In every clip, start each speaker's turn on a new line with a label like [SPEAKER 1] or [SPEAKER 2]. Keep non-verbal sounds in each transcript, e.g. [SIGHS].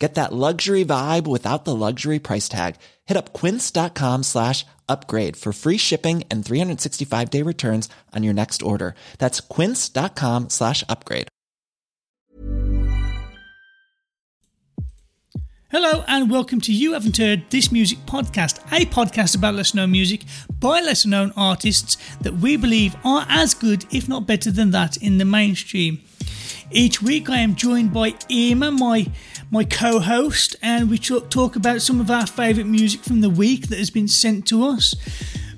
[SPEAKER 1] Get that luxury vibe without the luxury price tag. Hit up quince.com slash upgrade for free shipping and 365 day returns on your next order. That's quince.com slash upgrade.
[SPEAKER 2] Hello and welcome to You Haven't Heard This Music Podcast, a podcast about lesser known music by lesser known artists that we believe are as good, if not better than that, in the mainstream. Each week I am joined by Emma, my my co-host, and we talk about some of our favourite music from the week that has been sent to us.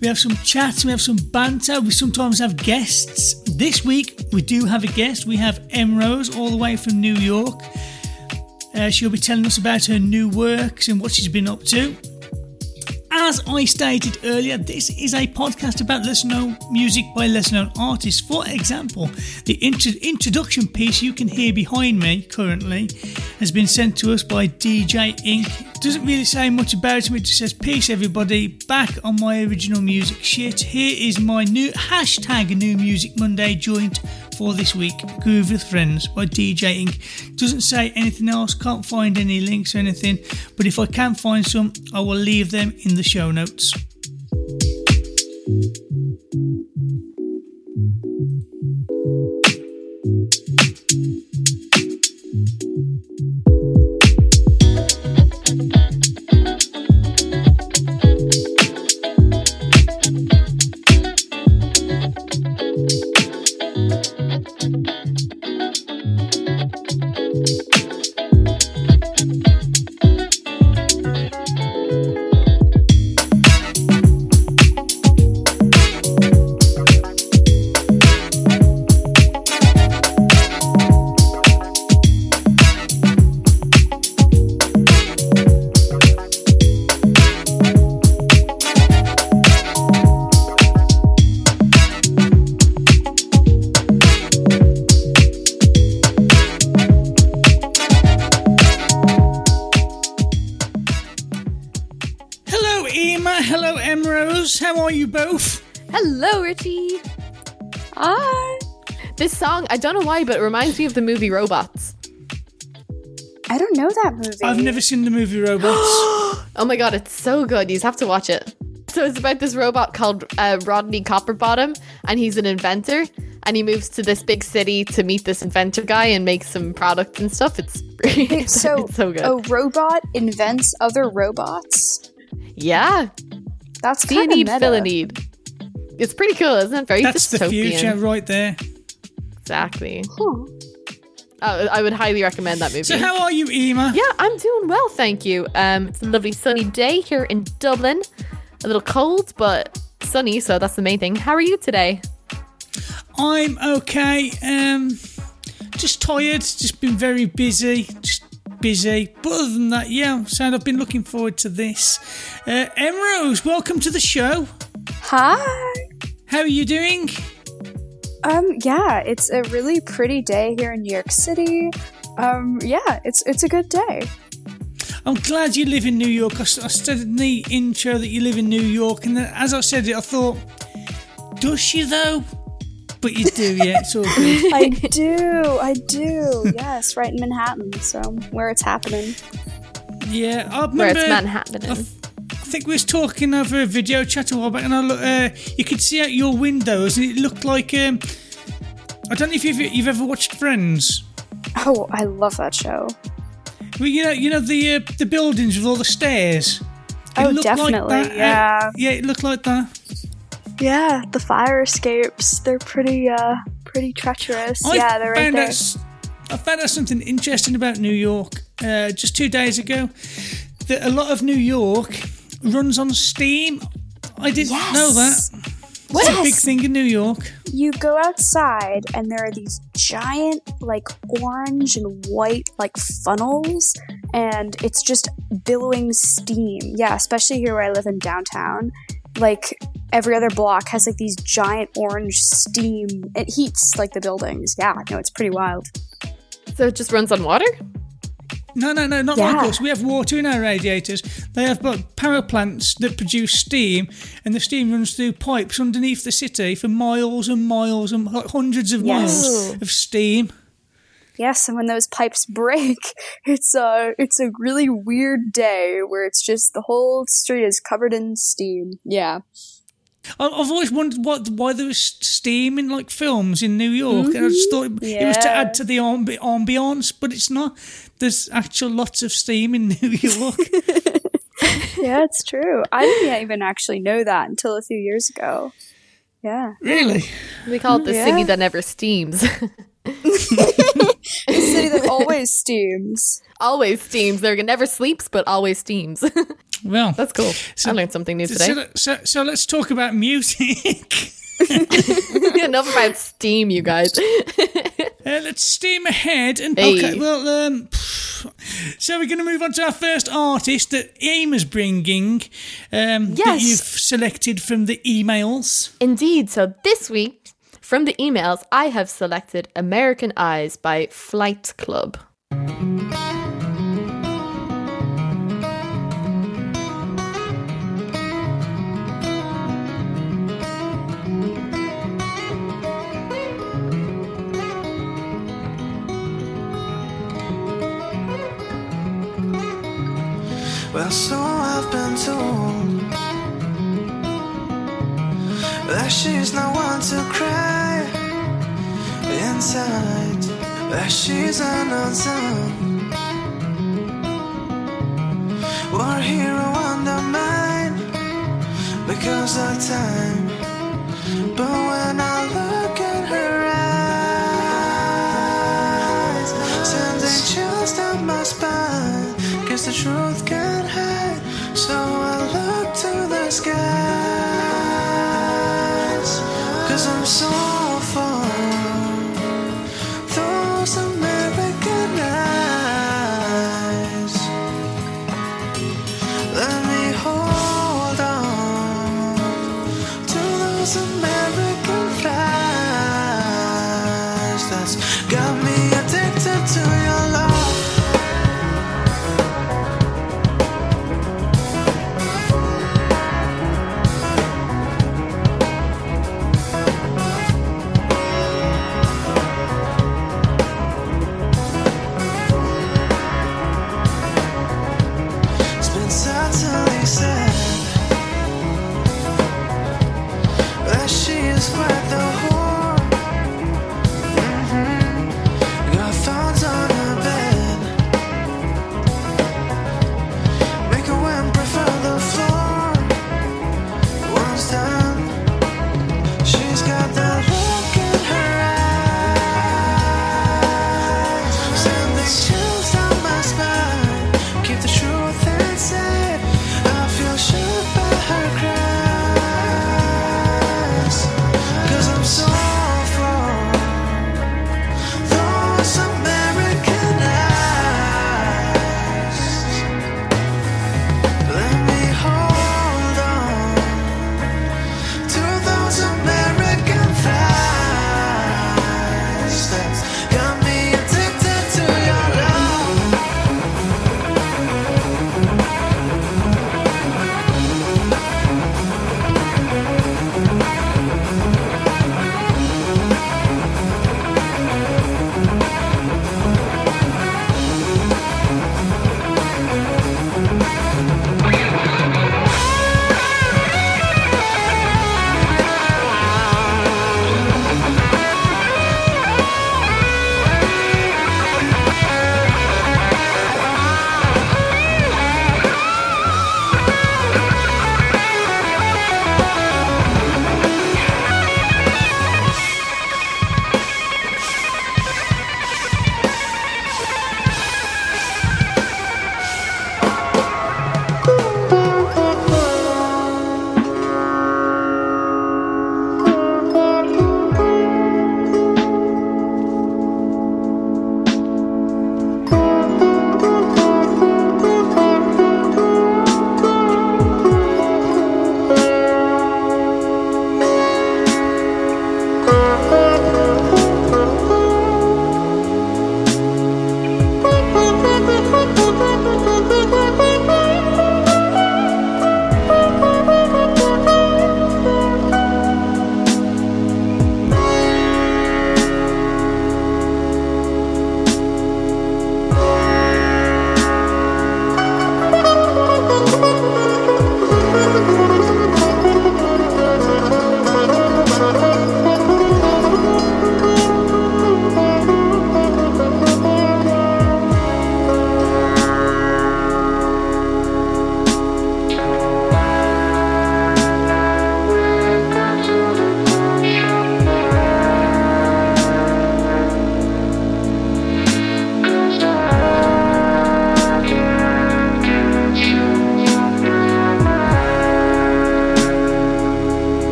[SPEAKER 2] We have some chats, we have some banter, we sometimes have guests. This week we do have a guest. We have Emmrose all the way from New York. Uh, she'll be telling us about her new works and what she's been up to. As I stated earlier, this is a podcast about lesser known music by lesser known artists. For example, the intro- introduction piece you can hear behind me currently has been sent to us by DJ Ink. Doesn't really say much about him, it just says, Peace everybody, back on my original music shit. Here is my new hashtag New Music Monday joint for this week Groove with Friends by DJ Ink. Doesn't say anything else, can't find any links or anything, but if I can find some, I will leave them in the show notes.
[SPEAKER 3] Why, but it reminds me of the movie Robots.
[SPEAKER 4] I don't know that movie.
[SPEAKER 2] I've never seen the movie Robots. [GASPS] [GASPS]
[SPEAKER 3] Oh my god, it's so good. You have to watch it. So it's about this robot called uh, Rodney Copperbottom, and he's an inventor. And he moves to this big city to meet this inventor guy and make some products and stuff. It's [LAUGHS]
[SPEAKER 4] Wait, so,
[SPEAKER 3] it's so good.
[SPEAKER 4] a robot invents other robots?
[SPEAKER 3] yeah,
[SPEAKER 4] That's
[SPEAKER 3] see a
[SPEAKER 4] kind of
[SPEAKER 3] need,
[SPEAKER 4] meta.
[SPEAKER 3] fill a need. It's pretty cool, isn't it? Very
[SPEAKER 2] That's the future right there.
[SPEAKER 3] Exactly.
[SPEAKER 4] Huh.
[SPEAKER 3] Oh, I would highly recommend that movie.
[SPEAKER 2] So, how are you, Emma?
[SPEAKER 3] Yeah, I'm doing well, thank you. Um, it's a lovely sunny day here in Dublin. A little cold, but sunny, so that's the main thing. How are you today?
[SPEAKER 2] I'm okay. Um, just tired. Just been very busy. Just busy. But other than that, yeah, I'm I've been looking forward to this. Uh, Emmrose, welcome to the show.
[SPEAKER 4] Hi.
[SPEAKER 2] How are you doing?
[SPEAKER 4] Um, yeah, it's a really pretty day here in New York City. Um, yeah, it's it's a good day.
[SPEAKER 2] I'm glad you live in New York. I said in the intro that you live in New York, and then as I said it, I thought, does she though? But you do, yeah. It's all good. [LAUGHS]
[SPEAKER 4] I do, I do. Yes, right in Manhattan, so where it's happening.
[SPEAKER 2] Yeah, I remember.
[SPEAKER 3] Where it's Manhattan.
[SPEAKER 2] I think we was talking over a video chat a while back, and I look, uh, you could see out your windows, and it looked like. Um, I don't know if you've, you've ever watched Friends.
[SPEAKER 4] Oh, I love that show.
[SPEAKER 2] Well, you know, you know the uh, the buildings with all the stairs. It
[SPEAKER 4] Oh,
[SPEAKER 2] looked like
[SPEAKER 4] definitely,
[SPEAKER 2] that, uh,
[SPEAKER 4] yeah.
[SPEAKER 2] yeah, it looked like that.
[SPEAKER 4] Yeah, the fire escapes. They're pretty uh pretty treacherous.
[SPEAKER 2] I
[SPEAKER 4] yeah, they're right there.
[SPEAKER 2] out I found out something interesting about New York uh, just two days ago. That a lot of New York runs on steam. I didn't know that. It's a big thing in New York.
[SPEAKER 4] You go outside and there are these giant like orange and white like funnels and it's just billowing steam. Yeah, especially here where I live in downtown. Like every other block has like these giant orange steam. It heats like the buildings. Yeah, no, it's pretty wild.
[SPEAKER 3] So it just runs on water?
[SPEAKER 2] No, no, no, not
[SPEAKER 4] Yeah.
[SPEAKER 2] like us. We have water in our radiators. They have power plants that produce steam, and the steam runs through pipes underneath the city for miles and miles and like hundreds of
[SPEAKER 4] Yes.
[SPEAKER 2] miles of steam.
[SPEAKER 4] Yes, and when those pipes break, [LAUGHS] it's a it's a really weird day where it's just the whole street is covered in steam. Yeah.
[SPEAKER 2] I- I've always wondered what why there was steam in like films in New York, and I just mm-hmm. thought it, it was to add to the ambi- ambiance, but it's not. There's actual lots of steam in [LAUGHS] New York. [LAUGHS]
[SPEAKER 4] Yeah, it's true. I didn't even actually know that until a few years ago. Yeah.
[SPEAKER 2] really?
[SPEAKER 3] We call it the
[SPEAKER 4] Yeah.
[SPEAKER 3] city that never steams. [LAUGHS]
[SPEAKER 4] The city always steams.
[SPEAKER 3] always steams. There never sleeps, but always steams. [LAUGHS]
[SPEAKER 2] Well,
[SPEAKER 3] That's cool.
[SPEAKER 2] So-
[SPEAKER 3] I learned something new
[SPEAKER 2] so,
[SPEAKER 3] today.
[SPEAKER 2] so, so let's talk about music. [LAUGHS] [LAUGHS]
[SPEAKER 3] Enough about steam, you guys.
[SPEAKER 2] Uh, let's steam ahead and
[SPEAKER 3] Hey.
[SPEAKER 2] okay. Well, um, [SIGHS] so we're going to move on to our first artist that Aim is bringing. Um, that
[SPEAKER 3] Yes.
[SPEAKER 2] you've selected from the emails.
[SPEAKER 3] Indeed. So this week, from the emails, I have selected American Eyes by Flyght Club.
[SPEAKER 5] Well, so I've been told that she's not one to cry inside, that she's an unsung war hero undermined because of time. But when I look at her eyes, sending chills down my spine, guess the truth can't hide. So I look to the skies, cause I'm so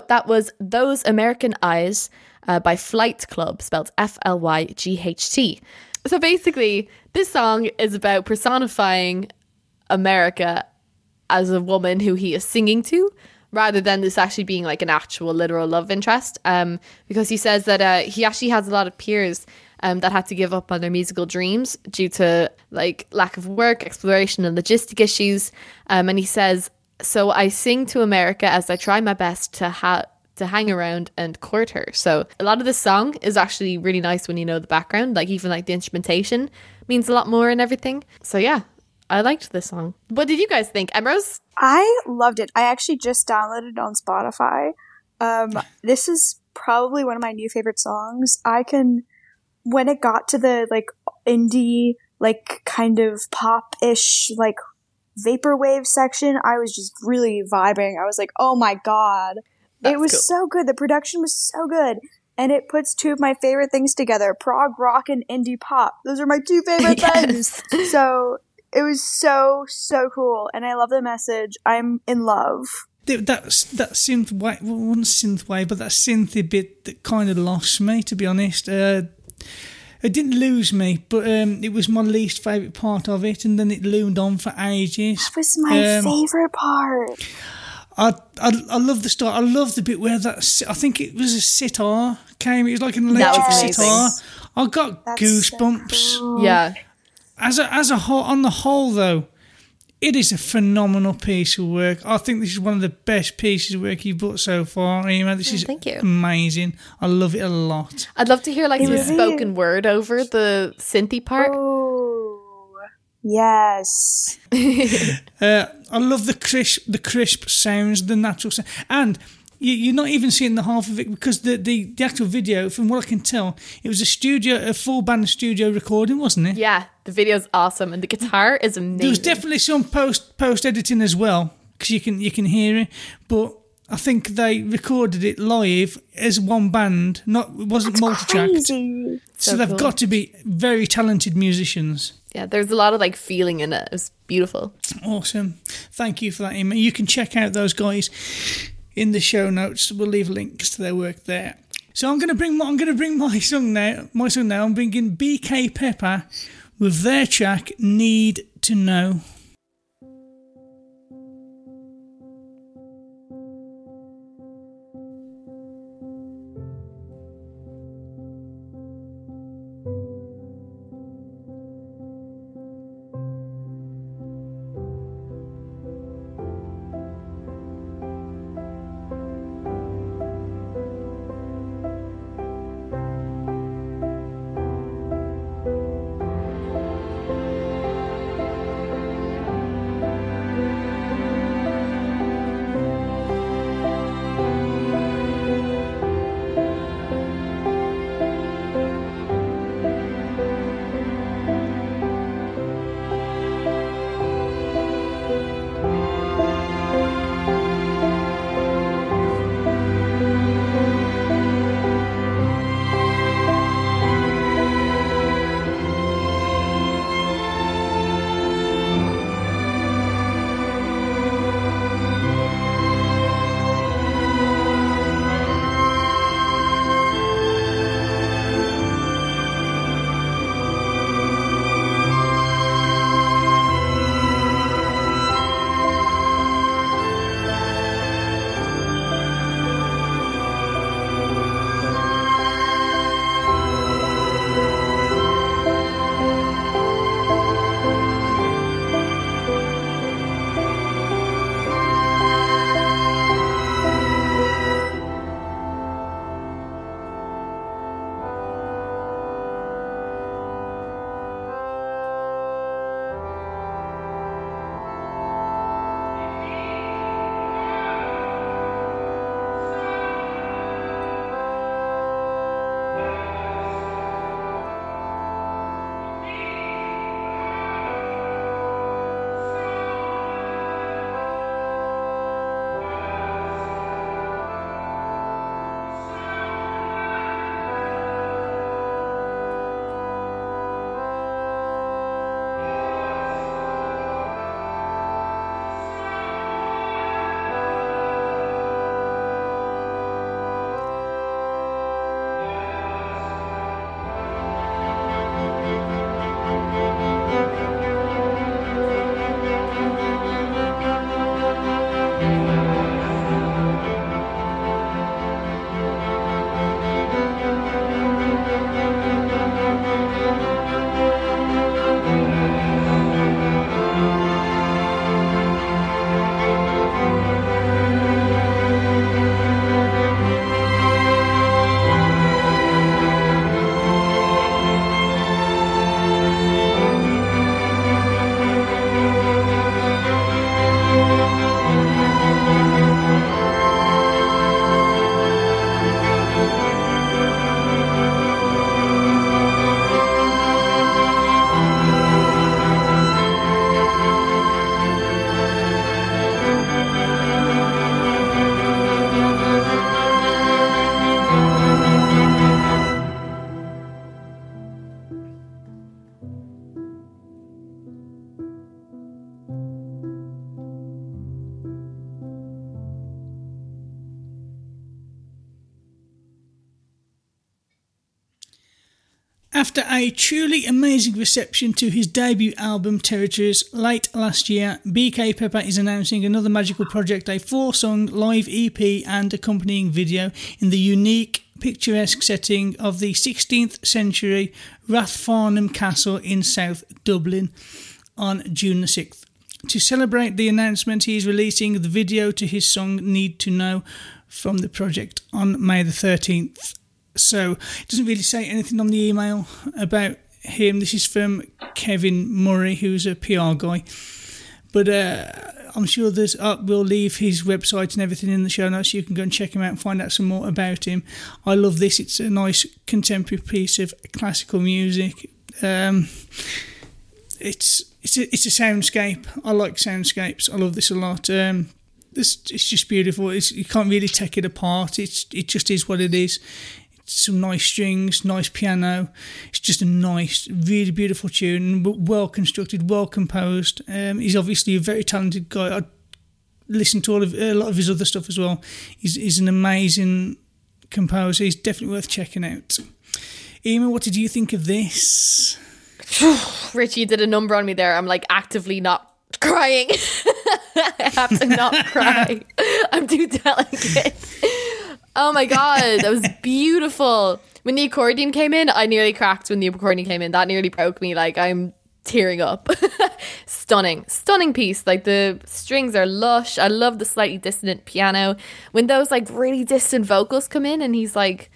[SPEAKER 5] That
[SPEAKER 3] was Those American Eyes uh, by Flyght Club, spelled F L Y G H T. So basically, this song is about personifying America as a woman who he is singing to rather than this actually being like an actual literal love interest um, because he says that uh, he actually has a lot of peers um, that had to give up on their musical dreams due to like lack of work exploration and logistic issues um, and he says so i sing to america as i try my best to to hang around and court her so a lot of this song is actually really nice when you know the background like even like the instrumentation means a lot more and everything so yeah I liked this song. What did you guys think, Emmrose?
[SPEAKER 4] I loved it. I actually just downloaded it on Spotify. Um, this is probably one of my new favorite songs. I can, when it got to the like indie, like kind of pop ish, like vaporwave section, I was just really vibing. I was like, oh my god.
[SPEAKER 3] That's
[SPEAKER 4] it was
[SPEAKER 3] cool.
[SPEAKER 4] so good. The production was so good. And it puts two of my favorite things together prog rock and indie pop. Those are my two favorite [LAUGHS] things. So it was so, so cool. And I love the message. I'm in love.
[SPEAKER 2] Th- That's that synth wave, well, wasn't synth wave, but that synthy bit that kind of lost me, to be honest. Uh, it didn't lose me, but um, it was my least favourite part of it, and then it loomed on for ages.
[SPEAKER 4] That was my
[SPEAKER 2] Um,
[SPEAKER 4] favorite part.
[SPEAKER 2] I, I I love the start. I love the bit where that I think it was a sitar came. It was like an electric
[SPEAKER 3] was
[SPEAKER 2] sitar. I got
[SPEAKER 4] That's
[SPEAKER 2] goosebumps.
[SPEAKER 4] so cool.
[SPEAKER 3] Yeah.
[SPEAKER 2] As a as a whole, on the whole though, it is a phenomenal piece of work. I think this is one of the best pieces of work you've put so far. Emma. This is
[SPEAKER 3] Oh, thank you.
[SPEAKER 2] amazing. I love it a lot.
[SPEAKER 3] I'd love to hear like
[SPEAKER 4] It
[SPEAKER 3] some spoken word over the synthy part.
[SPEAKER 4] Ooh. Yes. [LAUGHS]
[SPEAKER 2] Uh, I love the crisp, the crisp sounds, the natural sound, and you, you're not even seeing the half of it because the, the, the actual video, from what I can tell, it was a studio, a full band studio recording, wasn't it?
[SPEAKER 3] Yeah, the video's awesome and the guitar is amazing.
[SPEAKER 2] There was definitely some post post editing as well because you can you can hear it, but I think they recorded it live as one band. Not it wasn't multi tracked, so,
[SPEAKER 3] So
[SPEAKER 2] they've
[SPEAKER 3] cool.
[SPEAKER 2] got to be very talented musicians.
[SPEAKER 3] yeah, there's a lot of like feeling in it. It was beautiful.
[SPEAKER 2] Awesome. Thank you for that, Emma. You can check out those guys in the show notes. We'll leave links to their work there. So I'm gonna bring my, I'm gonna bring my [LAUGHS] song now. My song now. I'm bringing BK Pepper with their track "Need to Know." After a truly amazing reception to his debut album Territories late last year, BK Pepper is announcing another magical project, a four song live EP and accompanying video in the unique, picturesque setting of the 16th century Rathfarnham Castle in South Dublin on June the 6th. To celebrate the announcement, he is releasing the video to his song Need to Know from the project on May the 13th. So it doesn't really say anything on the email about him. This is from Kevin Murray, who's a PR guy. But uh, I'm sure there's uh, we'll leave his website and everything in the show notes. So you can go and check him out and find out some more about him. I love this. It's a nice contemporary piece of classical music. Um, it's it's a, it's a soundscape. I like soundscapes. I love this a lot. Um, this it's just beautiful. It's, you can't really take it apart. It's it just is what it is some nice strings, nice piano. It's just a nice, really beautiful tune, well constructed, well composed. Um, he's obviously a very talented guy. I listened to all of a lot of his other stuff as well. He's, he's an amazing composer. He's definitely worth checking out. Emma, what did you think of this? [SIGHS]
[SPEAKER 3] Richie did a number on me there. I'm like actively not crying. [LAUGHS] I have to not [LAUGHS] cry. I'm too delicate. Oh my god, that was [LAUGHS] beautiful. When the accordion came in, I nearly cracked when the accordion came in. That nearly broke me. Like I'm tearing up. [LAUGHS] stunning, stunning piece. Like the strings are lush. I love the slightly dissonant piano. When those like really distant vocals come in and he's like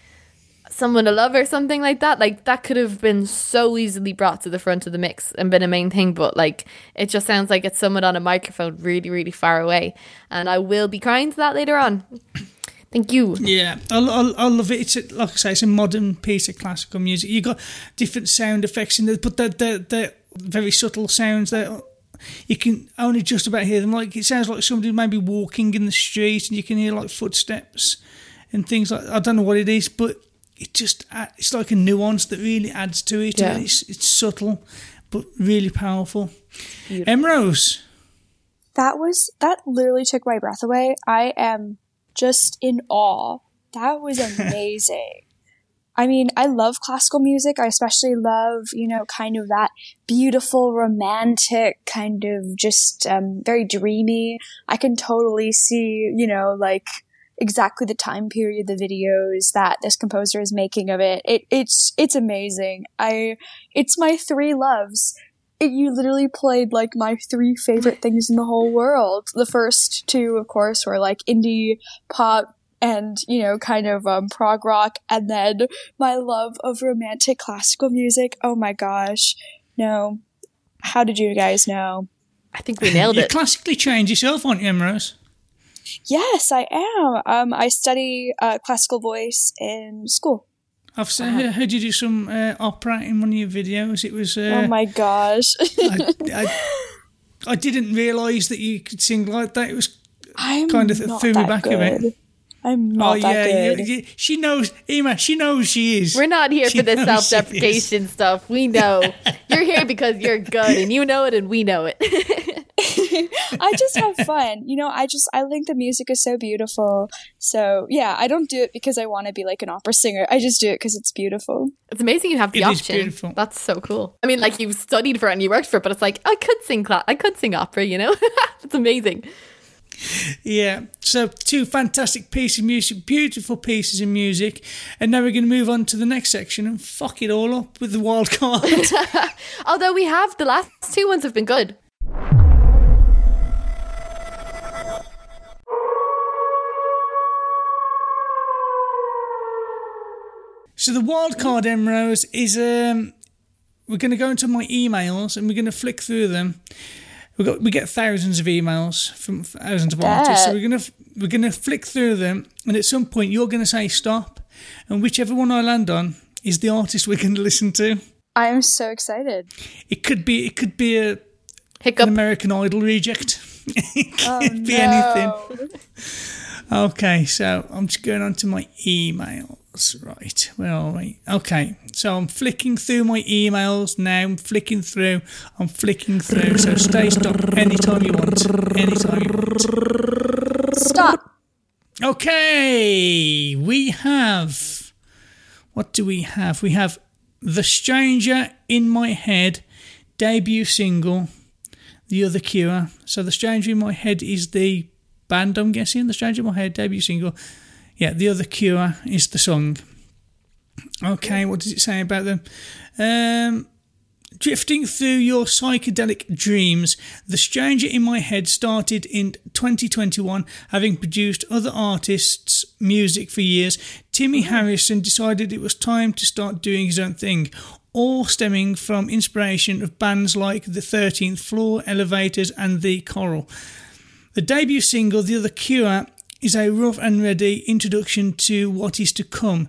[SPEAKER 3] someone to love or something like that, like that could have been so easily brought to the front of the mix and been a main thing, but like it just sounds like it's someone on a microphone really, really far away. And I will be crying to that later on. [LAUGHS] Thank you.
[SPEAKER 2] Yeah, I, I, I love it. It's a, like I say, it's a modern piece of classical music. You got different sound effects in there, but they're, they're, they're very subtle sounds that you can only just about hear them. Like it sounds like somebody maybe walking in the street, and you can hear like footsteps and things like. I don't know what it is, but it just it's like a nuance that really adds to it.
[SPEAKER 3] Yeah.
[SPEAKER 2] It's, it's subtle, but really powerful. Emmrose.
[SPEAKER 4] That was that literally took my breath away. I am just in awe. That was amazing. [LAUGHS] I mean, I love classical music. I especially love, you know, kind of that beautiful, romantic, kind of just um, very dreamy. I can totally see, you know, like exactly the time period the videos that this composer is making of it. It it's it's amazing. I it's my three loves. It, you literally played like my three favorite things in the whole world. The first two, of course, were like indie pop and you know kind of um, prog rock and then my love of romantic classical music oh my gosh no how did you guys know
[SPEAKER 3] I think we nailed it.
[SPEAKER 2] You
[SPEAKER 3] it.
[SPEAKER 2] classically trained yourself, aren't you, Emmrose?
[SPEAKER 4] yes i am um, i study uh, classical voice in school
[SPEAKER 2] I've se- heard you do some uh, opera in one of your videos. It was. Uh,
[SPEAKER 4] oh my gosh
[SPEAKER 2] I, I, I didn't realise that you could sing like that. It was
[SPEAKER 4] i'm
[SPEAKER 2] kind of threw me back
[SPEAKER 4] good.
[SPEAKER 2] a bit.
[SPEAKER 4] I'm oh, not
[SPEAKER 2] oh
[SPEAKER 4] that
[SPEAKER 2] yeah,
[SPEAKER 4] good
[SPEAKER 2] yeah, yeah. She knows, Emma. She knows she is.
[SPEAKER 3] We're not here
[SPEAKER 2] She
[SPEAKER 3] for the self
[SPEAKER 2] she is.
[SPEAKER 3] deprecation stuff. We know. You're here because you're good and you know it and we know it. [LAUGHS]
[SPEAKER 4] I just have fun. You know, I just I think the music is so beautiful. So yeah, I don't do it because I want to be like an opera singer. I just do it because it's beautiful.
[SPEAKER 3] it's amazing you have the
[SPEAKER 2] It is
[SPEAKER 3] option.
[SPEAKER 2] beautiful.
[SPEAKER 3] That's so cool. I mean, like you've studied for it and you worked for it, but it's like I could sing cla- I could sing opera, you know? [LAUGHS] it's amazing.
[SPEAKER 2] Yeah. So two fantastic pieces of music, beautiful pieces of music, and now we're going to move on to the next section and fuck it all up with the wild card. [LAUGHS]
[SPEAKER 3] Although we have the last two ones have been good.
[SPEAKER 2] So the wild card, Emmrose, is um, we're going to go into my emails and we're going to flick through them. We got we get thousands of emails from thousands of artists, so we're going to we're going to flick through them, and at some point you're going to say stop, and whichever one I land on is the artist we're going to listen to.
[SPEAKER 4] I'm so excited.
[SPEAKER 2] It could be it could be a, an American Idol reject. [LAUGHS] it oh, could
[SPEAKER 4] Oh,
[SPEAKER 2] be anything. Okay, so I'm just going on to my emails. Right, where are we? Okay, so I'm flicking through my emails now. I'm flicking through. I'm flicking through. So stay stop anytime you want. Anytime you want.
[SPEAKER 4] Stop.
[SPEAKER 2] Okay, we have. What do we have? We have The Stranger in My Head debut single, The Other Cure. So The Stranger in My Head is the band, I'm guessing. The Stranger in My Head debut single. Yeah, The Other Cure is the song. Okay, what does it say about them? Um, drifting through your psychedelic dreams. The Stranger in My Head started in 2021, having produced other artists' music for years. Timmy Harrison decided it was time to start doing his own thing, all stemming from inspiration of bands like The 13th Floor, Elevators, and The Coral. The debut single, The Other Cure, is a rough and ready introduction to what is to come.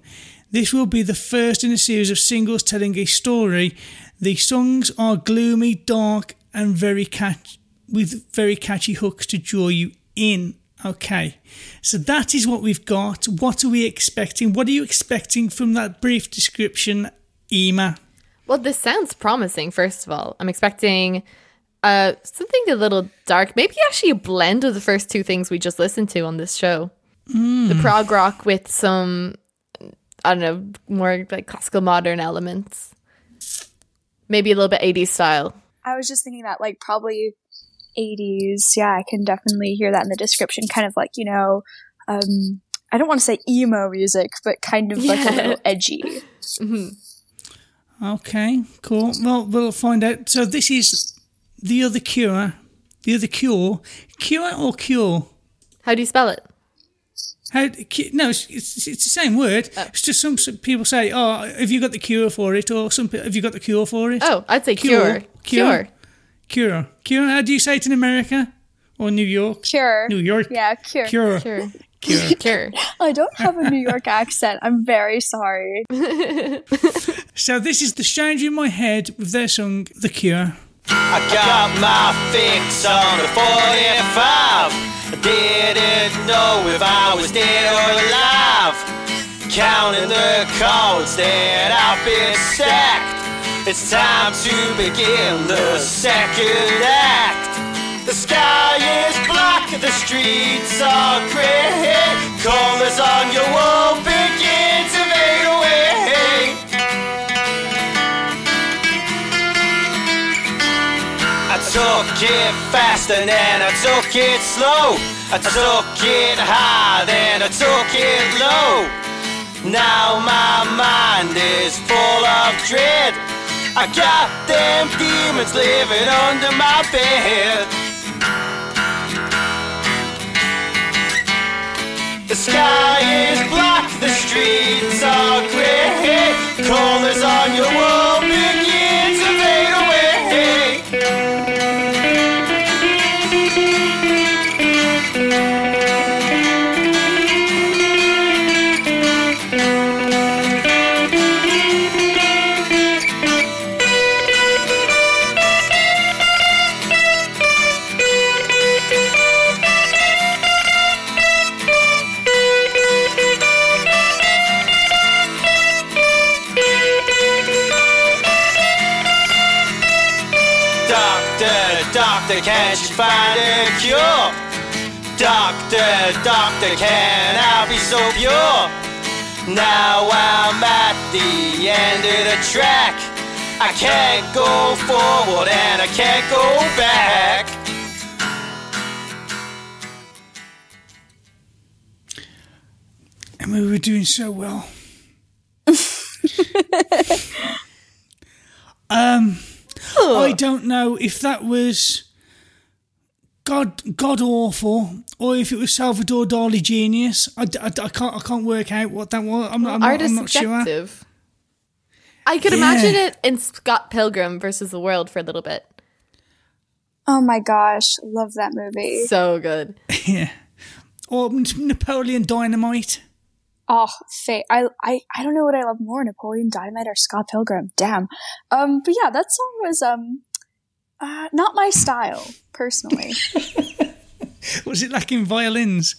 [SPEAKER 2] This will be the first in a series of singles telling a story. The songs are gloomy, dark, and very catch with very catchy hooks to draw you in. Okay, so that is what we've got. What are we expecting? What are you expecting from that brief description, Ema?
[SPEAKER 3] Well, this sounds promising, first of all. I'm expecting uh, something a little dark, maybe actually a blend of the first two things we just listened to on this show. The prog rock with some, I don't know, more like classical modern elements. Maybe a little bit 80s style.
[SPEAKER 4] I was just thinking that, like, probably 80s. Yeah, I can definitely hear that in the description. Kind of like, you know, um, I don't want to say emo music, but kind of like a little edgy. [LAUGHS]
[SPEAKER 2] Okay, cool. Well, we'll find out. So this is the other cure. The other cure. Cure or cure?
[SPEAKER 3] How do you spell it?
[SPEAKER 2] How? No, it's, it's, it's the same word. Oh. It's just some, some people say, "Oh, have you got the cure for it?" Or some have you got the cure for it?
[SPEAKER 3] Oh, I'd say
[SPEAKER 2] Cure.
[SPEAKER 3] cure.
[SPEAKER 2] Cure.
[SPEAKER 3] Cure.
[SPEAKER 2] Cure. Cure. How do you say it in America or New York?
[SPEAKER 4] Cure.
[SPEAKER 2] New York.
[SPEAKER 4] Yeah, cure.
[SPEAKER 2] Cure.
[SPEAKER 3] Cure.
[SPEAKER 2] Cure. [LAUGHS]
[SPEAKER 3] Cure.
[SPEAKER 4] I don't have a New York accent. I'm very sorry. [LAUGHS]
[SPEAKER 2] So this is the stranger in my head with their song "The Cure."
[SPEAKER 6] I got my fix on the 45. I didn't know if I was dead or alive. Counting the calls that I've been sacked. It's time to begin the second act. The sky is black, the streets are gray. Colors on your wall it fast and then I took it slow. I took it high, then I took it low. Now my mind is full of dread. I got them demons living under my bed. The sky is black, the streets are gray. Colors on your wall Doctor, doctor, can't you find a cure? Doctor, doctor, can I be so pure? Now I'm at the end of the track. I can't go forward and I can't go back.
[SPEAKER 2] and we were doing so well. [LAUGHS] um, I don't know if that was god god awful or if it was Salvador Dali genius. I, d- I d- I can't I can't work out what that was. I'm not, I'm not,
[SPEAKER 3] Art is
[SPEAKER 2] I'm not sure.
[SPEAKER 3] subjective. I could
[SPEAKER 2] Yeah.
[SPEAKER 3] imagine it in Scott Pilgrim versus the World for a little bit.
[SPEAKER 4] Oh my gosh, love that movie.
[SPEAKER 3] So good. [LAUGHS]
[SPEAKER 2] Yeah. Or Napoleon Dynamite.
[SPEAKER 4] Oh, fate. I, I, I don't know what I love more, Napoleon Dynamite or Scott Pilgrim. Damn. Um, but yeah, that song was um, uh, not my style personally. [LAUGHS]
[SPEAKER 2] Was it lacking violins?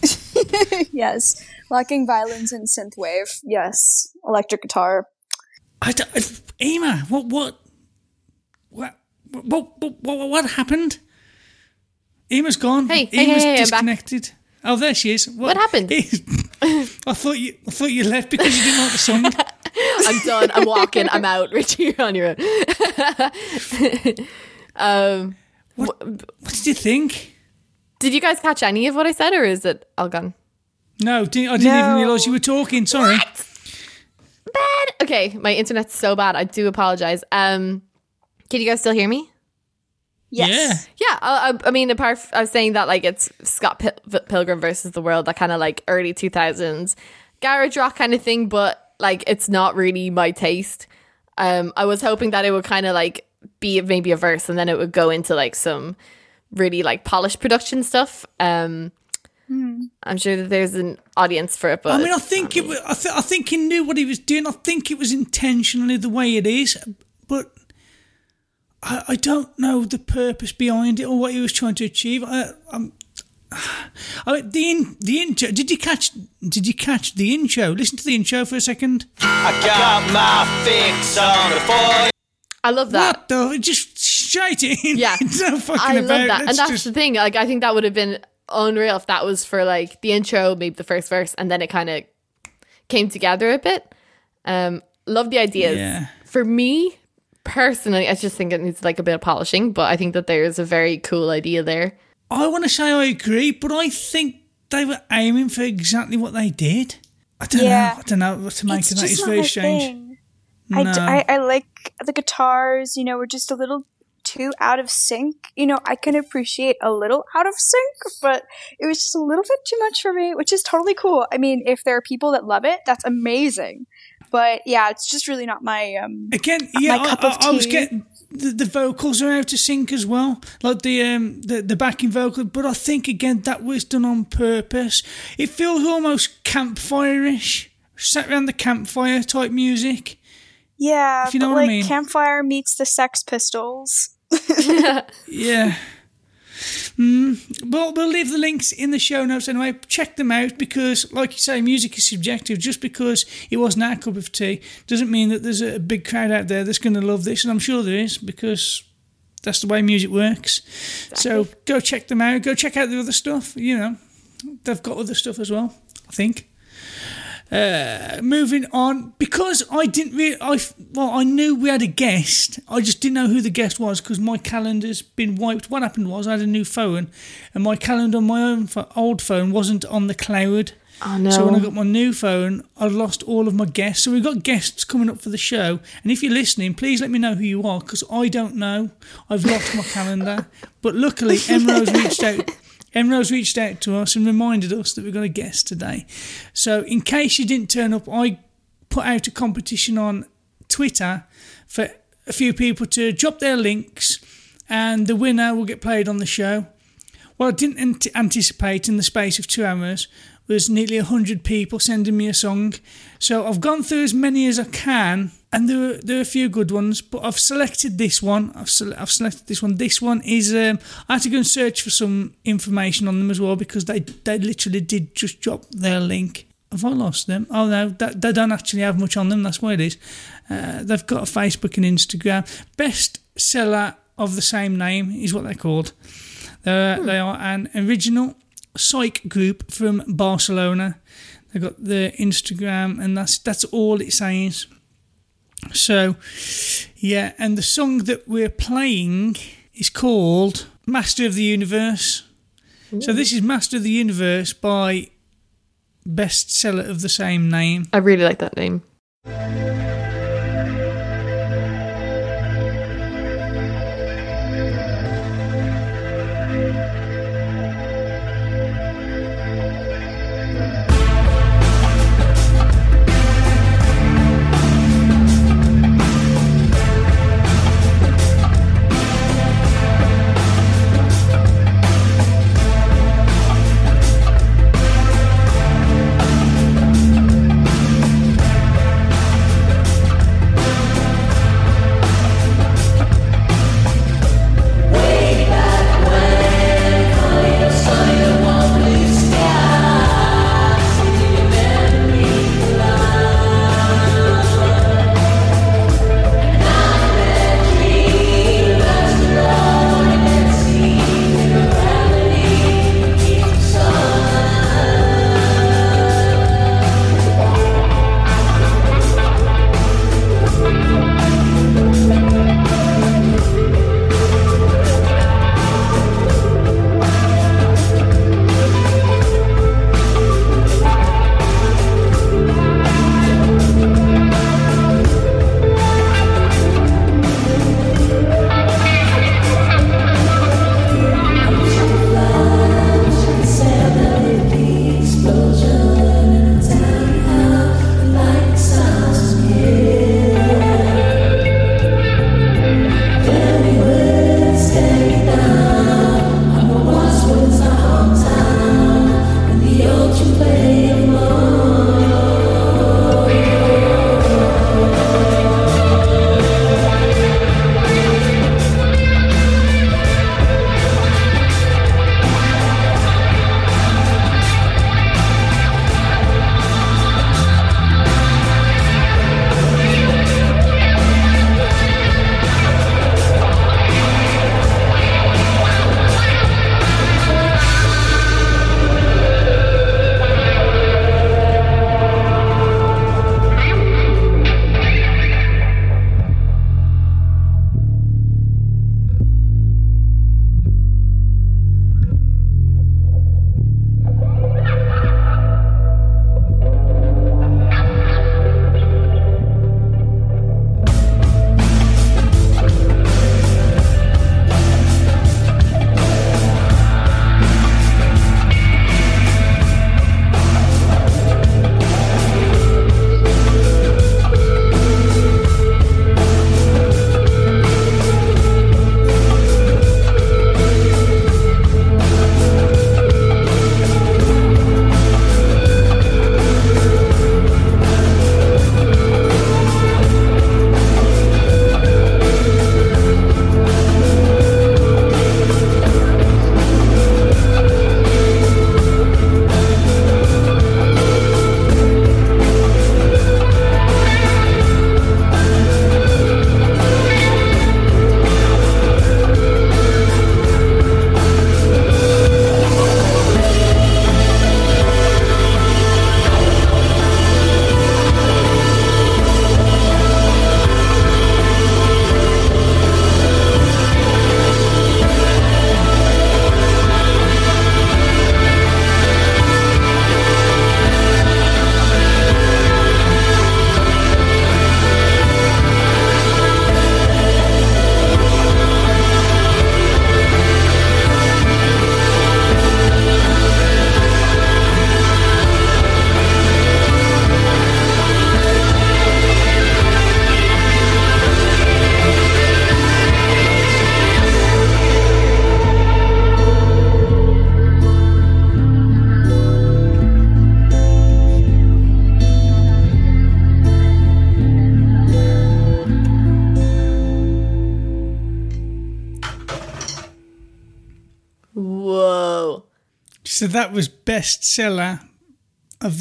[SPEAKER 2] [LAUGHS]
[SPEAKER 4] yes, lacking violins and synthwave. Yes, electric guitar.
[SPEAKER 2] I Ema, what what what what what, what, what happened? Ema's gone.
[SPEAKER 3] Hey, hey,
[SPEAKER 2] Ema's
[SPEAKER 3] hey, hey, I'm back.
[SPEAKER 2] disconnected. Oh, there she is.
[SPEAKER 3] What happened?
[SPEAKER 2] I thought you I thought you left because you didn't like the song. [LAUGHS]
[SPEAKER 3] I'm done. I'm walking. I'm out. [LAUGHS] Richie, you're on your own. [LAUGHS] um,
[SPEAKER 2] What did you think?
[SPEAKER 3] did you guys catch any of what I said, or is it all gone?
[SPEAKER 2] No, di- I didn't even realise you were talking. Sorry.
[SPEAKER 3] Bad. Okay, my internet's so bad. I do apologize. Um, can you guys still hear me?
[SPEAKER 4] Yes.
[SPEAKER 3] Yeah, I, I- I mean, apart, f- I was saying that like it's Scott Pil- Pilgrim versus the World, that kind of like early two thousands garage rock kind of thing, but like it's not really my taste. Um, I was hoping that it would kind of like be maybe a verse, and then it would go into like some really like polished production stuff. Um, I'm sure that there's an audience for it, but
[SPEAKER 2] I mean, I think it. Was, I, th- I think he knew what he was doing. I think it was intentionally the way it is, I, I don't know the purpose behind it or what he was trying to achieve. I, I'm. [SIGHS] I, the in, the intro. Did you catch? Did you catch the intro? Listen to the intro for a second.
[SPEAKER 6] I got my fix on the four.
[SPEAKER 3] I love that.
[SPEAKER 2] What the? Just straight in.
[SPEAKER 3] Yeah, [LAUGHS]
[SPEAKER 2] it's no fucking
[SPEAKER 3] I love
[SPEAKER 2] about.
[SPEAKER 3] that,
[SPEAKER 2] Let's
[SPEAKER 3] and that's
[SPEAKER 2] just-
[SPEAKER 3] the thing. Like, I think that would have been unreal if that was for like the intro, maybe the first verse, and then it kind of came together a bit. Um, love the ideas.
[SPEAKER 2] Yeah.
[SPEAKER 3] For me personally, I just think it needs like a bit of polishing, but I think that there's a very cool idea there.
[SPEAKER 2] I want to say I agree, but I think they were aiming for exactly what they did. I don't
[SPEAKER 4] Yeah.
[SPEAKER 2] know. I don't know what to make
[SPEAKER 4] It's
[SPEAKER 2] of that.
[SPEAKER 4] just
[SPEAKER 2] It's very strange.
[SPEAKER 4] thing.
[SPEAKER 2] No.
[SPEAKER 4] I, I like the guitars, you know, were just a little too out of sync. You know, I can appreciate a little out of sync, but it was just a little bit too much for me, which is totally cool. I mean, if there are people that love it, that's amazing. But yeah, it's just really not my um
[SPEAKER 2] Again, yeah,
[SPEAKER 4] my cup
[SPEAKER 2] I,
[SPEAKER 4] of
[SPEAKER 2] I, I was getting the, the vocals are out of sync as well, like the um the, the backing vocal. But I think again that was done on purpose. It feels almost campfire-ish, sat around the campfire type music.
[SPEAKER 4] yeah,
[SPEAKER 2] If you know
[SPEAKER 4] but
[SPEAKER 2] what I
[SPEAKER 4] like
[SPEAKER 2] mean.
[SPEAKER 4] Campfire meets the Sex Pistols. [LAUGHS] [LAUGHS]
[SPEAKER 2] Yeah. Mm, well, we'll leave the links in the show notes anyway. Check them out because, like you say, music is subjective. Just because it wasn't our cup of tea doesn't mean that there's a big crowd out there that's going to love this, and I'm sure there is because that's the way music works. So go check them out. Go check out the other stuff. You know, they've got other stuff as well. I think. Uh, moving on, because I didn't really, I well, I knew we had a guest. I just didn't know who the guest was because my calendar's been wiped. What happened was I had a new phone, and my calendar on my own old phone wasn't on the cloud.
[SPEAKER 3] Oh no!
[SPEAKER 2] So when I got my new phone, I lost all of my guests. So we've got guests coming up for the show, and if you're listening, please let me know who you are because I don't know. I've lost my calendar, [LAUGHS] but luckily Emmrose reached out. Emmrose reached out to us and reminded us that we've got a guest today. So in case you didn't turn up, I put out a competition on Twitter for a few people to drop their links, and the winner will get played on the show. What I didn't ant- anticipate in the space of two hours was nearly 100 people sending me a song. So I've gone through as many as I can, and there are, there are a few good ones, but I've selected this one. I've, sele- I've selected this one. This one is, um, I had to go and search for some information on them as well because they, they literally did just drop their link. Have I lost them? Oh no, that, they don't actually have much on them. That's why it is. Uh, they've got a Facebook and Instagram. Best seller of the same name is what they're called. They're, They are an original psych group from Barcelona. They've got the Instagram, and that's that's all it says. So, yeah, and the song that we're playing is called Master of the Universe. So this is Master of the Universe by bestseller of the same name.
[SPEAKER 3] I really like that name.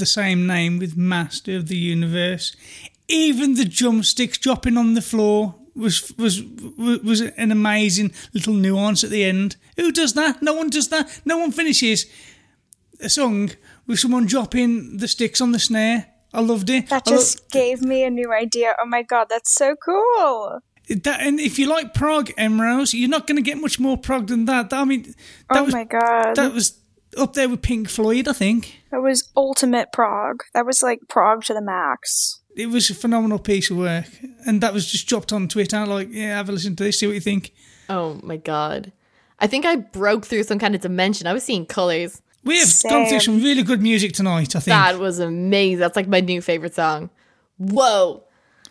[SPEAKER 2] The same name with Master of the Universe. Even the drumsticks dropping on the floor was was was an amazing little nuance at the end. Who does that? No one does that. No one finishes a song with someone dropping the sticks on the snare. I loved it.
[SPEAKER 4] That
[SPEAKER 2] I lo-
[SPEAKER 4] just gave me a new idea. Oh my god, that's so cool.
[SPEAKER 2] that, and if you like prog, Emmrose, you're not going to get much more prog than that. I mean, that
[SPEAKER 4] oh
[SPEAKER 2] was
[SPEAKER 4] my god.
[SPEAKER 2] that was up there with Pink Floyd. I think
[SPEAKER 4] That was ultimate prog. That was like prog to the max.
[SPEAKER 2] it was a phenomenal piece of work, and that was just dropped on Twitter. Like, yeah, have a listen to this, see what you think.
[SPEAKER 3] Oh my god. I think I broke through some kind of dimension. I was seeing colors.
[SPEAKER 2] We have gone through some really good music tonight. I think
[SPEAKER 3] That was amazing. That's like my new favorite song. Whoa.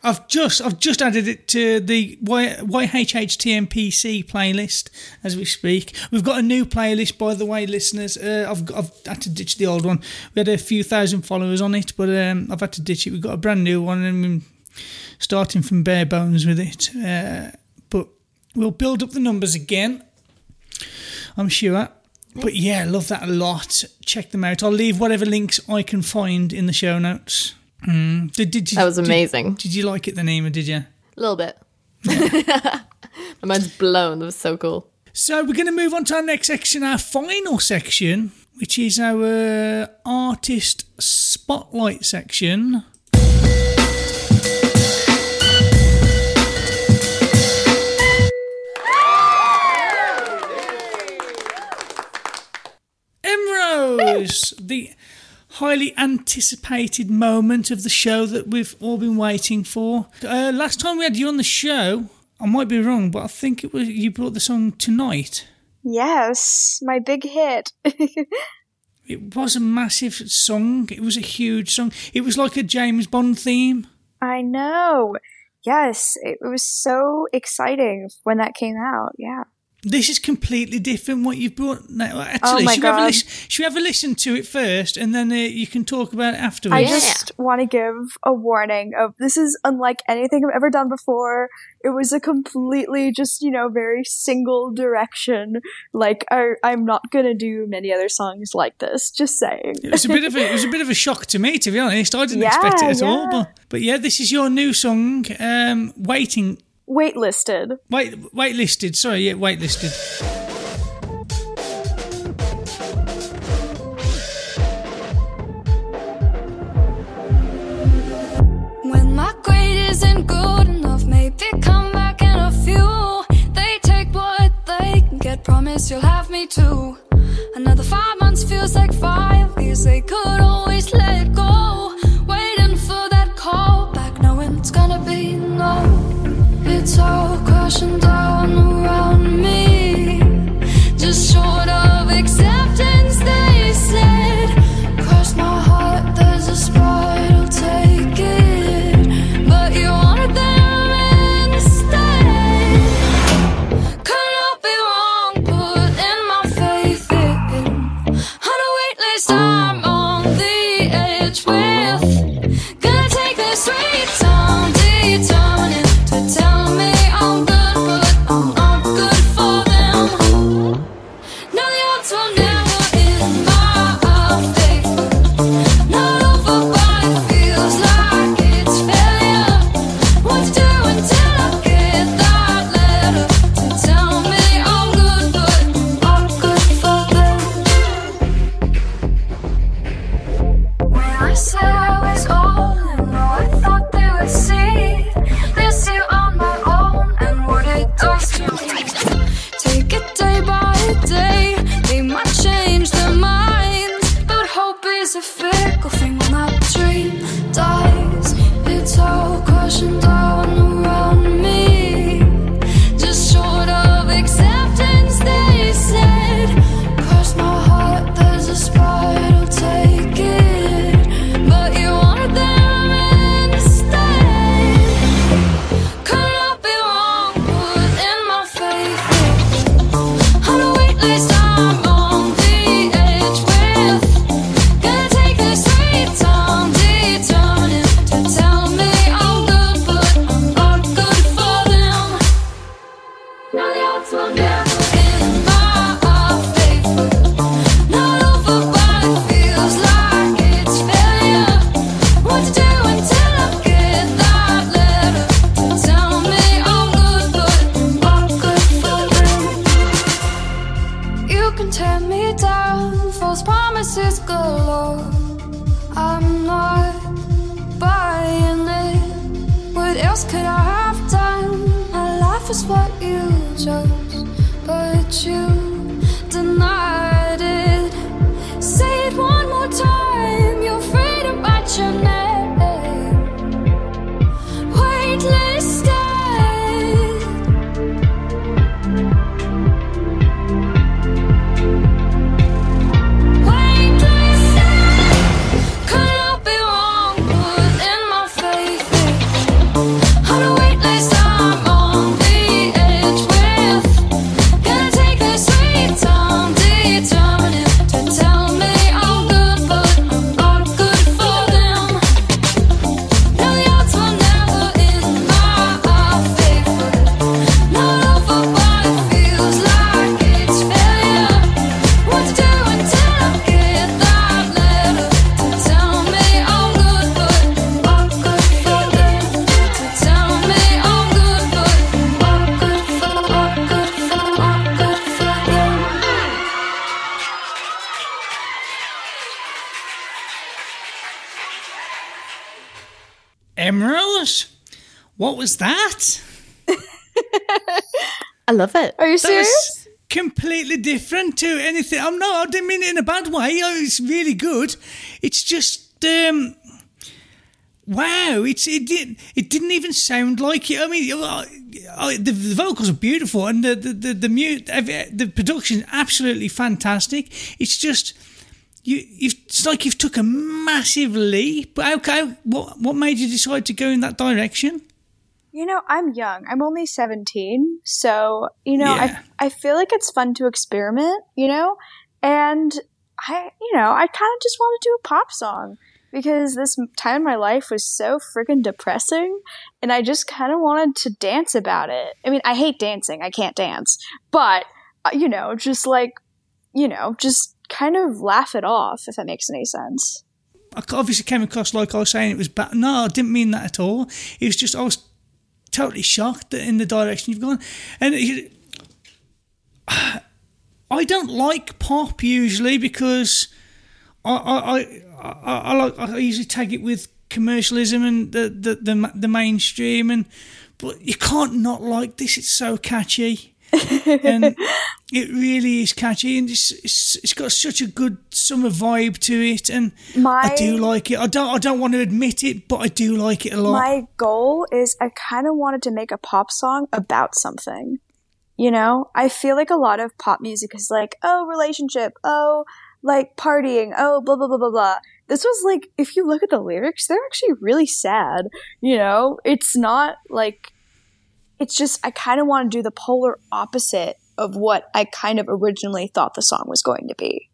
[SPEAKER 2] I've just I've just added it to the y- YHHTMPC playlist as we speak. We've got a new playlist, by the way, listeners. Uh, I've I've had to ditch the old one. We had a few thousand followers on it, but um, I've had to ditch it. We've got a brand new one, and we're starting from bare bones with it. Uh, but we'll build up the numbers again. I'm sure. But yeah, love that a lot. Check them out. I'll leave whatever links I can find in the show notes. Mm. Did, did, you-
[SPEAKER 3] That was amazing.
[SPEAKER 2] Did, you like it, the Nima? Did you?
[SPEAKER 3] A little bit. [LAUGHS] my mind's blown. That was so cool.
[SPEAKER 2] So we're going to move on to our next section, our final section, which is our artist spotlight section. Emmrose, the highly anticipated moment of the show that we've all been waiting for. Uh, last time we had you on the show, I might be wrong, but I think it was you brought the song tonight.
[SPEAKER 4] Yes, my big hit. [LAUGHS]
[SPEAKER 2] It was a massive song. It was a huge song. It was like a James Bond theme.
[SPEAKER 4] I know. Yes, it was so exciting when that came out. Yeah.
[SPEAKER 2] This is completely different. What you've brought now. Actually,
[SPEAKER 4] Oh my
[SPEAKER 2] should, we have a
[SPEAKER 4] God.
[SPEAKER 2] listen, should we have a listen to it first, and then uh, you can talk about it afterwards?
[SPEAKER 4] I
[SPEAKER 3] Yeah.
[SPEAKER 4] just want to give a warning of this is unlike anything I've ever done before. It was a completely just, you know, very single direction. Like I I'm not going to do many other songs like this, just saying.
[SPEAKER 2] It was a bit of a it was a bit of a [LAUGHS] shock to me, to be honest. I didn't
[SPEAKER 4] Yeah,
[SPEAKER 2] expect it at all. But but yeah, this is your new song. Um, waiting,
[SPEAKER 4] Waitlisted.
[SPEAKER 2] wait, waitlisted. Sorry, yeah, waitlisted.
[SPEAKER 7] When my grade isn't good enough, maybe come back in a few. They take what they can get, promise you'll have me too. Another five months feels like five years, they could always let all crashing down What was that? [LAUGHS] I
[SPEAKER 3] love it.
[SPEAKER 4] Are you
[SPEAKER 2] That was completely different to anything. I'm not. I didn't mean it in a bad way. Oh, It's really good. It's just um, wow. It's it did it didn't even sound like it. I mean, uh, uh, the, the vocals are beautiful and the the the the, mute, the production is absolutely fantastic. It's just. You, it's like you've took a massive leap. But okay, what what made you decide to go in that direction?
[SPEAKER 4] You know, I'm young. I'm only 17. So, you know,
[SPEAKER 2] Yeah.
[SPEAKER 4] I, I feel like it's fun to experiment, you know? And I, you know, I kind of just want to do a pop song because this time in my life was so freaking depressing and I just kind of wanted to dance about it. I mean, I hate dancing. I can't dance. But, uh, you know, just like, you know, just kind of laugh it off if that makes any sense.
[SPEAKER 2] I obviously came across like I was saying it was bad. No, I didn't mean that at all. It was just I was totally shocked in the direction you've gone, and I don't like pop usually because I I I, I, I like I usually tag it with commercialism and the the the, the mainstream and but you can't not like this. It's so catchy. And [LAUGHS] it really is catchy and it's, it's it's got such a good summer vibe to it and
[SPEAKER 4] My-
[SPEAKER 2] I do like it. I don't I don't want to admit it, but I do like it a lot.
[SPEAKER 4] My goal is I kind of wanted to make a pop song about something. You know, I feel like a lot of pop music is like, oh, relationship, oh, like partying, oh, blah, blah, blah, blah, blah. This was like, if you look at the lyrics, they're actually really sad. You know, it's not like, it's just, I kind of want to do the polar opposite of what I kind of originally thought the song was going to be.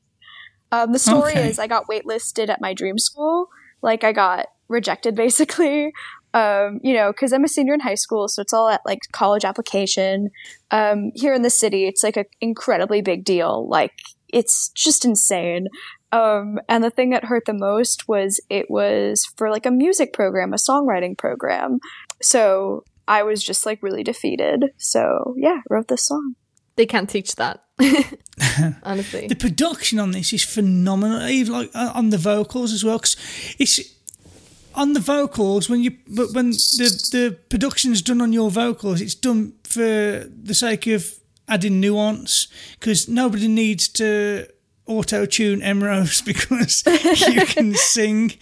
[SPEAKER 4] Um, the story
[SPEAKER 2] Okay.
[SPEAKER 4] is I got waitlisted at my dream school. Like I got rejected [LAUGHS] basically. Um, you know, because I'm a senior in high school, so it's all at like college application. Um, here in the city, it's like an incredibly big deal. Like it's just insane. Um, and the thing that hurt the most was it was for like a music program, a songwriting program. So I was just like really defeated. So yeah, wrote this song.
[SPEAKER 3] They can't teach that. [LAUGHS] [LAUGHS] Honestly.
[SPEAKER 2] the production on this is phenomenal, even like uh, on the vocals as well. Because it's on the vocals when you, but when the the production's done on your vocals, it's done for the sake of adding nuance. Because nobody needs to auto tune Emmrose [LAUGHS] because you can sing,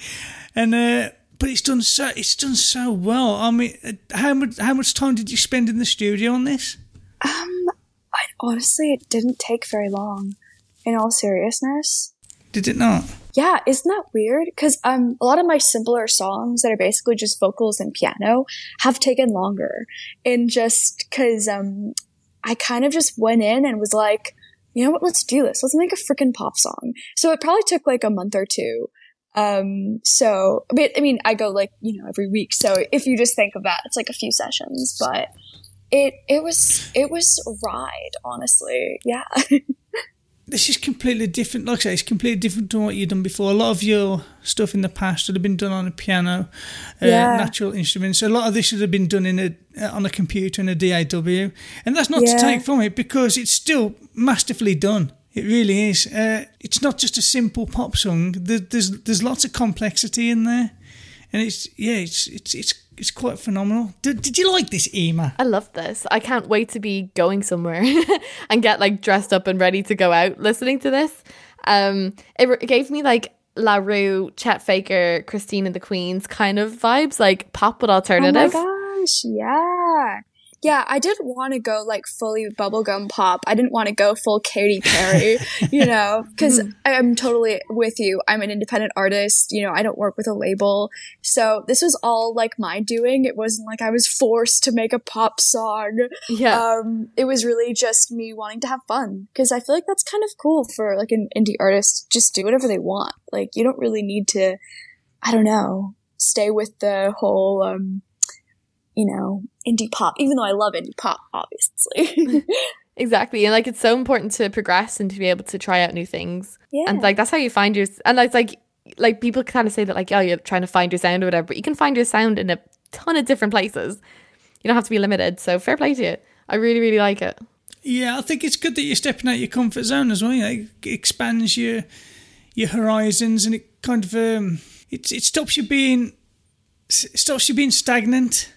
[SPEAKER 2] and uh, but it's done so it's done so well. I mean, uh, how much how much time did you spend in the studio on this?
[SPEAKER 4] Um, I, honestly, it didn't take very long. In all seriousness,
[SPEAKER 2] Did it not?
[SPEAKER 4] yeah, isn't that weird? Because um, a lot of my simpler songs that are basically just vocals and piano have taken longer, and just because um, I kind of just went in and was like, you know what, let's do this. Let's make a freaking pop song. So it probably took like a month or two. Um, so I mean, I mean, I go like you know every week. So if you just think of that, it's like a few sessions, but it it was it was a ride, honestly. Yeah. [LAUGHS]
[SPEAKER 2] this is completely different. Like I say, it's completely different to what you've done before. A lot of your stuff in the past would have been done on a piano, uh,
[SPEAKER 4] Yeah.
[SPEAKER 2] natural instruments. A lot of this should have been done in a uh, on a computer in a DAW, and that's not
[SPEAKER 4] Yeah.
[SPEAKER 2] to take from it because it's still masterfully done. It really is. Uh, it's not just a simple pop song. There, there's there's lots of complexity in there, and it's yeah, it's it's it's it's quite phenomenal. Did, did you like this, Ema?
[SPEAKER 3] I love this. I can't wait to be going somewhere [LAUGHS] and get like dressed up and ready to go out listening to this. Um, it, it gave me like La Roux, Chet Faker, Christine and the Queens kind of vibes, like pop but alternative.
[SPEAKER 4] Oh my gosh, yeah. Yeah, I didn't want to go like fully bubblegum pop. I didn't want to go full Katy Perry, [LAUGHS] you know, because I'm totally with you. I'm an independent artist, you know, I don't work with a label. So this was all like my doing. It wasn't like I was forced to make a pop song.
[SPEAKER 3] Yeah.
[SPEAKER 4] Um, it was really just me wanting to have fun because I feel like that's kind of cool for like an indie artist. Just do whatever they want. Like you don't really need to, I don't know, stay with the whole, um, you know, indie pop, even though I love indie pop, obviously. [LAUGHS]
[SPEAKER 3] Exactly. And like it's so important to progress and to be able to try out new things.
[SPEAKER 4] Yeah.
[SPEAKER 3] And like that's how you find your and it's like like people kind of say that like, oh, you're trying to find your sound or whatever, but you can find your sound in a ton of different places. You don't have to be limited. So fair play to you. I really, really like it.
[SPEAKER 2] Yeah, I think it's good that you're stepping out your comfort zone as well. You know, it expands your your horizons, and it kind of um, it it stops you being it stops you being stagnant.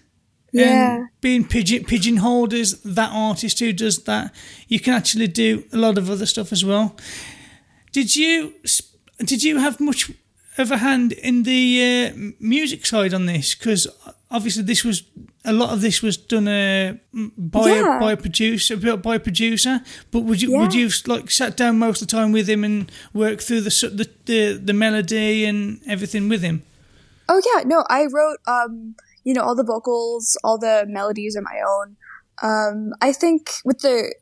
[SPEAKER 4] Yeah.
[SPEAKER 2] And being pigeon pigeonholed as that artist who does that, you can actually do a lot of other stuff as well. Did you did you have much of a hand in the uh, music side on this? Because obviously this was a lot of this was done uh, by
[SPEAKER 4] Yeah.
[SPEAKER 2] a, by a producer by a producer. But would you would you like sat down most of the time with him and work through the the the, the melody and everything with him?
[SPEAKER 4] Oh yeah, no, I wrote um, you know, all the vocals, all the melodies are my own. Um, I think with the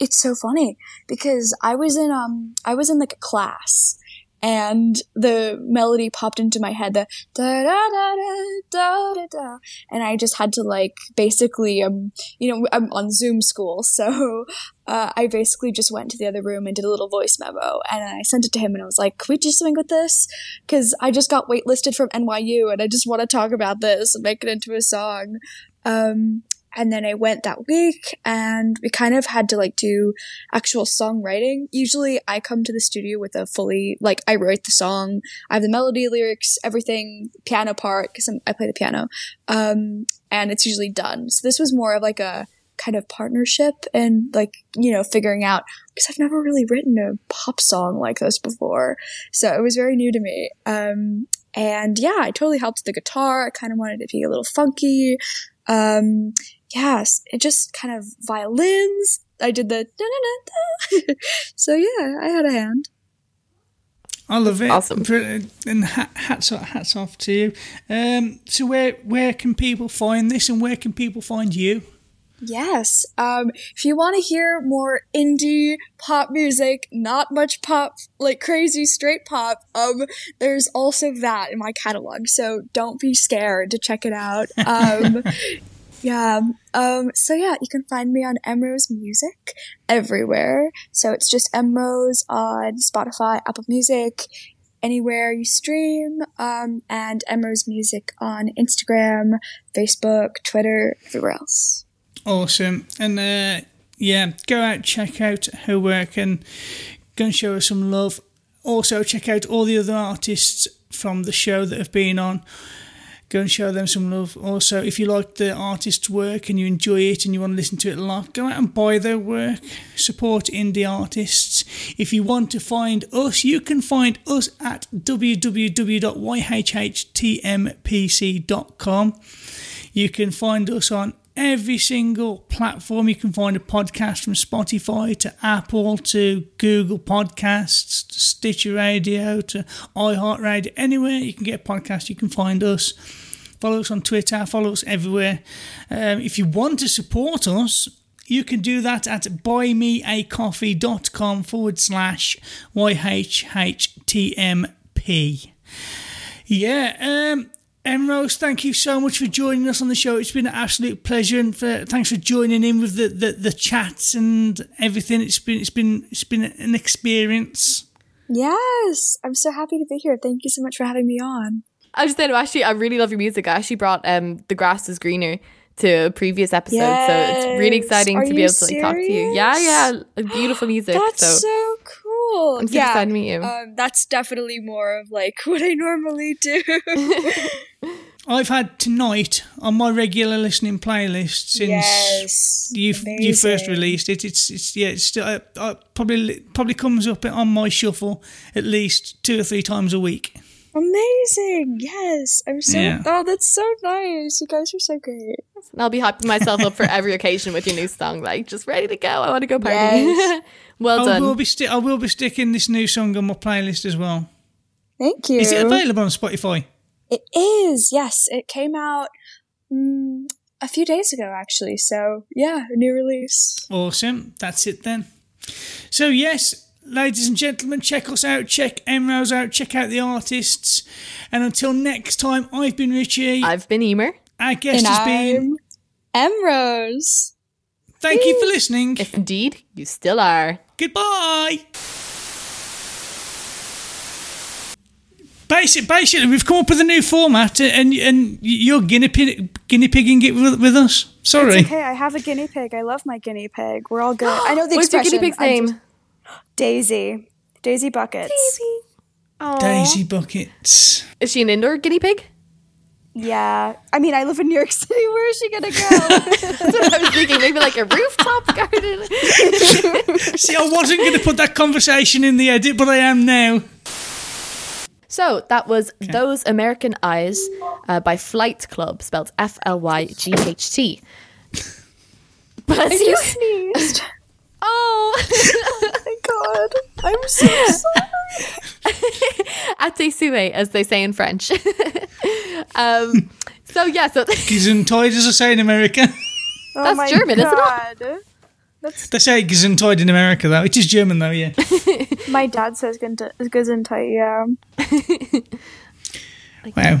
[SPEAKER 4] it's so funny because I was in um I was in like a class and the melody popped into my head the da da da da da da and I just had to like basically um you know I'm on Zoom school [LAUGHS] so uh, I basically just went to the other room and did a little voice memo. And I sent it to him and I was like can we do something with this? Because I just got waitlisted from NYU and I just want to talk about this and make it into a song. Um and then I went that week and we kind of had to like do actual songwriting. Usually I come to the studio with a fully, like I write the song, I have the melody, lyrics, everything, piano part, cause I'm, play the piano. Um, and it's usually done. So this was more of like a kind of partnership and like, you know, figuring out, cause I've never really written a pop song like this before. So it was very new to me. Um, and yeah, I totally helped the guitar. I kind of wanted it to be a little funky. Um, yes, it just kind of violins. I did the da da da. [LAUGHS] so yeah, I had a hand.
[SPEAKER 2] I love it.
[SPEAKER 3] awesome.
[SPEAKER 2] And hats off, hats off to you. Um, so where where can people find this, and where can people find you?
[SPEAKER 4] Yes. Um, if you want to hear more indie pop music, not much pop, like crazy straight pop, um, there's also that in my catalog. So don't be scared to check it out. [LAUGHS] Um, yeah. Um, so yeah, you can find me on Emmrose Music everywhere. So it's just Emmrose on Spotify, Apple Music, anywhere you stream, um, and Emmrose Music on Instagram, Facebook, Twitter, everywhere else.
[SPEAKER 2] Awesome. And uh, yeah, go out, check out her work, and go and show her some love. Also, check out all the other artists from the show that have been on. Go and show them some love. Also, if you like the artist's work and you enjoy it and you want to listen to it a lot, go out and buy their work. Support indie artists. If you want to find us, you can find us at www.yhhtmpc.com. You can find us on every single platform. You can find a podcast from Spotify to Apple to Google Podcasts to Stitcher Radio to iHeartRadio. Anywhere you can get a podcast, you can find us. Follow us on Twitter, follow us everywhere. Um, if you want to support us, you can do that at buymeacoffee.com forward slash YHHTMP. Yeah, um, Emmrose, thank you so much for joining us on the show. It's been an absolute pleasure, and for, thanks for joining in with the, the, the chats and everything. It's been it's been it's been an experience.
[SPEAKER 4] Yes, I'm so happy to be here. Thank you so much for having me on.
[SPEAKER 3] I was saying, actually, I really love your music. I actually brought um The Grass is Greener to a previous episode. So it's really exciting
[SPEAKER 4] Are
[SPEAKER 3] to be
[SPEAKER 4] you
[SPEAKER 3] able to like, talk to you. Yeah, yeah. Beautiful music. [GASPS]
[SPEAKER 4] That's
[SPEAKER 3] so,
[SPEAKER 4] so, cool.
[SPEAKER 3] I'm super
[SPEAKER 4] yeah,
[SPEAKER 3] excited to meet you.
[SPEAKER 4] Um, that's definitely more of like [LAUGHS] what I normally do. [LAUGHS]
[SPEAKER 2] I've had tonight on my regular listening playlist since
[SPEAKER 4] Yes.
[SPEAKER 2] you you first released it. It's it's yeah, it's still uh, uh, probably probably comes up on my shuffle at least two or three times a week.
[SPEAKER 4] Amazing. Yes. I'm so
[SPEAKER 2] Yeah.
[SPEAKER 4] Oh, that's so nice. You guys are so great.
[SPEAKER 3] And I'll be hyping myself up for every occasion with your new song, like just ready to go. I want to go party.
[SPEAKER 4] Yes. [LAUGHS]
[SPEAKER 3] well
[SPEAKER 2] I
[SPEAKER 3] done.
[SPEAKER 2] will be sti- I will be sticking this new song on my playlist as well.
[SPEAKER 4] Thank you.
[SPEAKER 2] Is it available on Spotify?
[SPEAKER 4] It is. Yes, it came out mm, a few days ago actually. So, yeah, a new release.
[SPEAKER 2] Awesome. That's it then. So, yes, ladies and gentlemen, check us out. Check Emmrose out. Check out the artists. And until next time, I've been Richie.
[SPEAKER 3] I've been Emer.
[SPEAKER 2] Our guest
[SPEAKER 4] and
[SPEAKER 2] has been.
[SPEAKER 4] I'm Emmrose.
[SPEAKER 2] Thank you for listening.
[SPEAKER 3] If indeed you still are.
[SPEAKER 2] Goodbye. Basic, basically, we've come up with a new format, and and you're guinea pig, guinea pigging it with, with us. Sorry,
[SPEAKER 4] It's okay. I have a guinea pig. I love my guinea pig. We're all good. I know the [GASPS]
[SPEAKER 3] What's your
[SPEAKER 4] expression.
[SPEAKER 3] guinea pig's name?
[SPEAKER 4] just- Daisy. Daisy buckets.
[SPEAKER 3] Aw.
[SPEAKER 2] Daisy buckets.
[SPEAKER 3] Is she an indoor guinea pig?
[SPEAKER 4] Yeah. I mean, I live in New York [LAUGHS] City. Where is she gonna go?
[SPEAKER 3] That's what I was thinking. Maybe like a rooftop [LAUGHS] garden. [LAUGHS]
[SPEAKER 2] See, I wasn't going to put that conversation in the edit, but I am now.
[SPEAKER 3] So that was Those American Eyes uh, by Flyght Club, spelled F L Y G H T. But you
[SPEAKER 4] sneezed.
[SPEAKER 3] oh,
[SPEAKER 4] my god. I'm so sorry. [LAUGHS]
[SPEAKER 3] Atesue, as they say in French. [LAUGHS] um, so yeah, so [LAUGHS]
[SPEAKER 2] Gesundheit, as I say in America.
[SPEAKER 4] Oh
[SPEAKER 3] That's
[SPEAKER 4] my
[SPEAKER 3] German, isn't it?
[SPEAKER 4] That's
[SPEAKER 2] they say Gesundheit in America, though. It is German, though, yeah.
[SPEAKER 4] my dad says Gesundheit, Gesundheit, yeah.
[SPEAKER 2] Wow.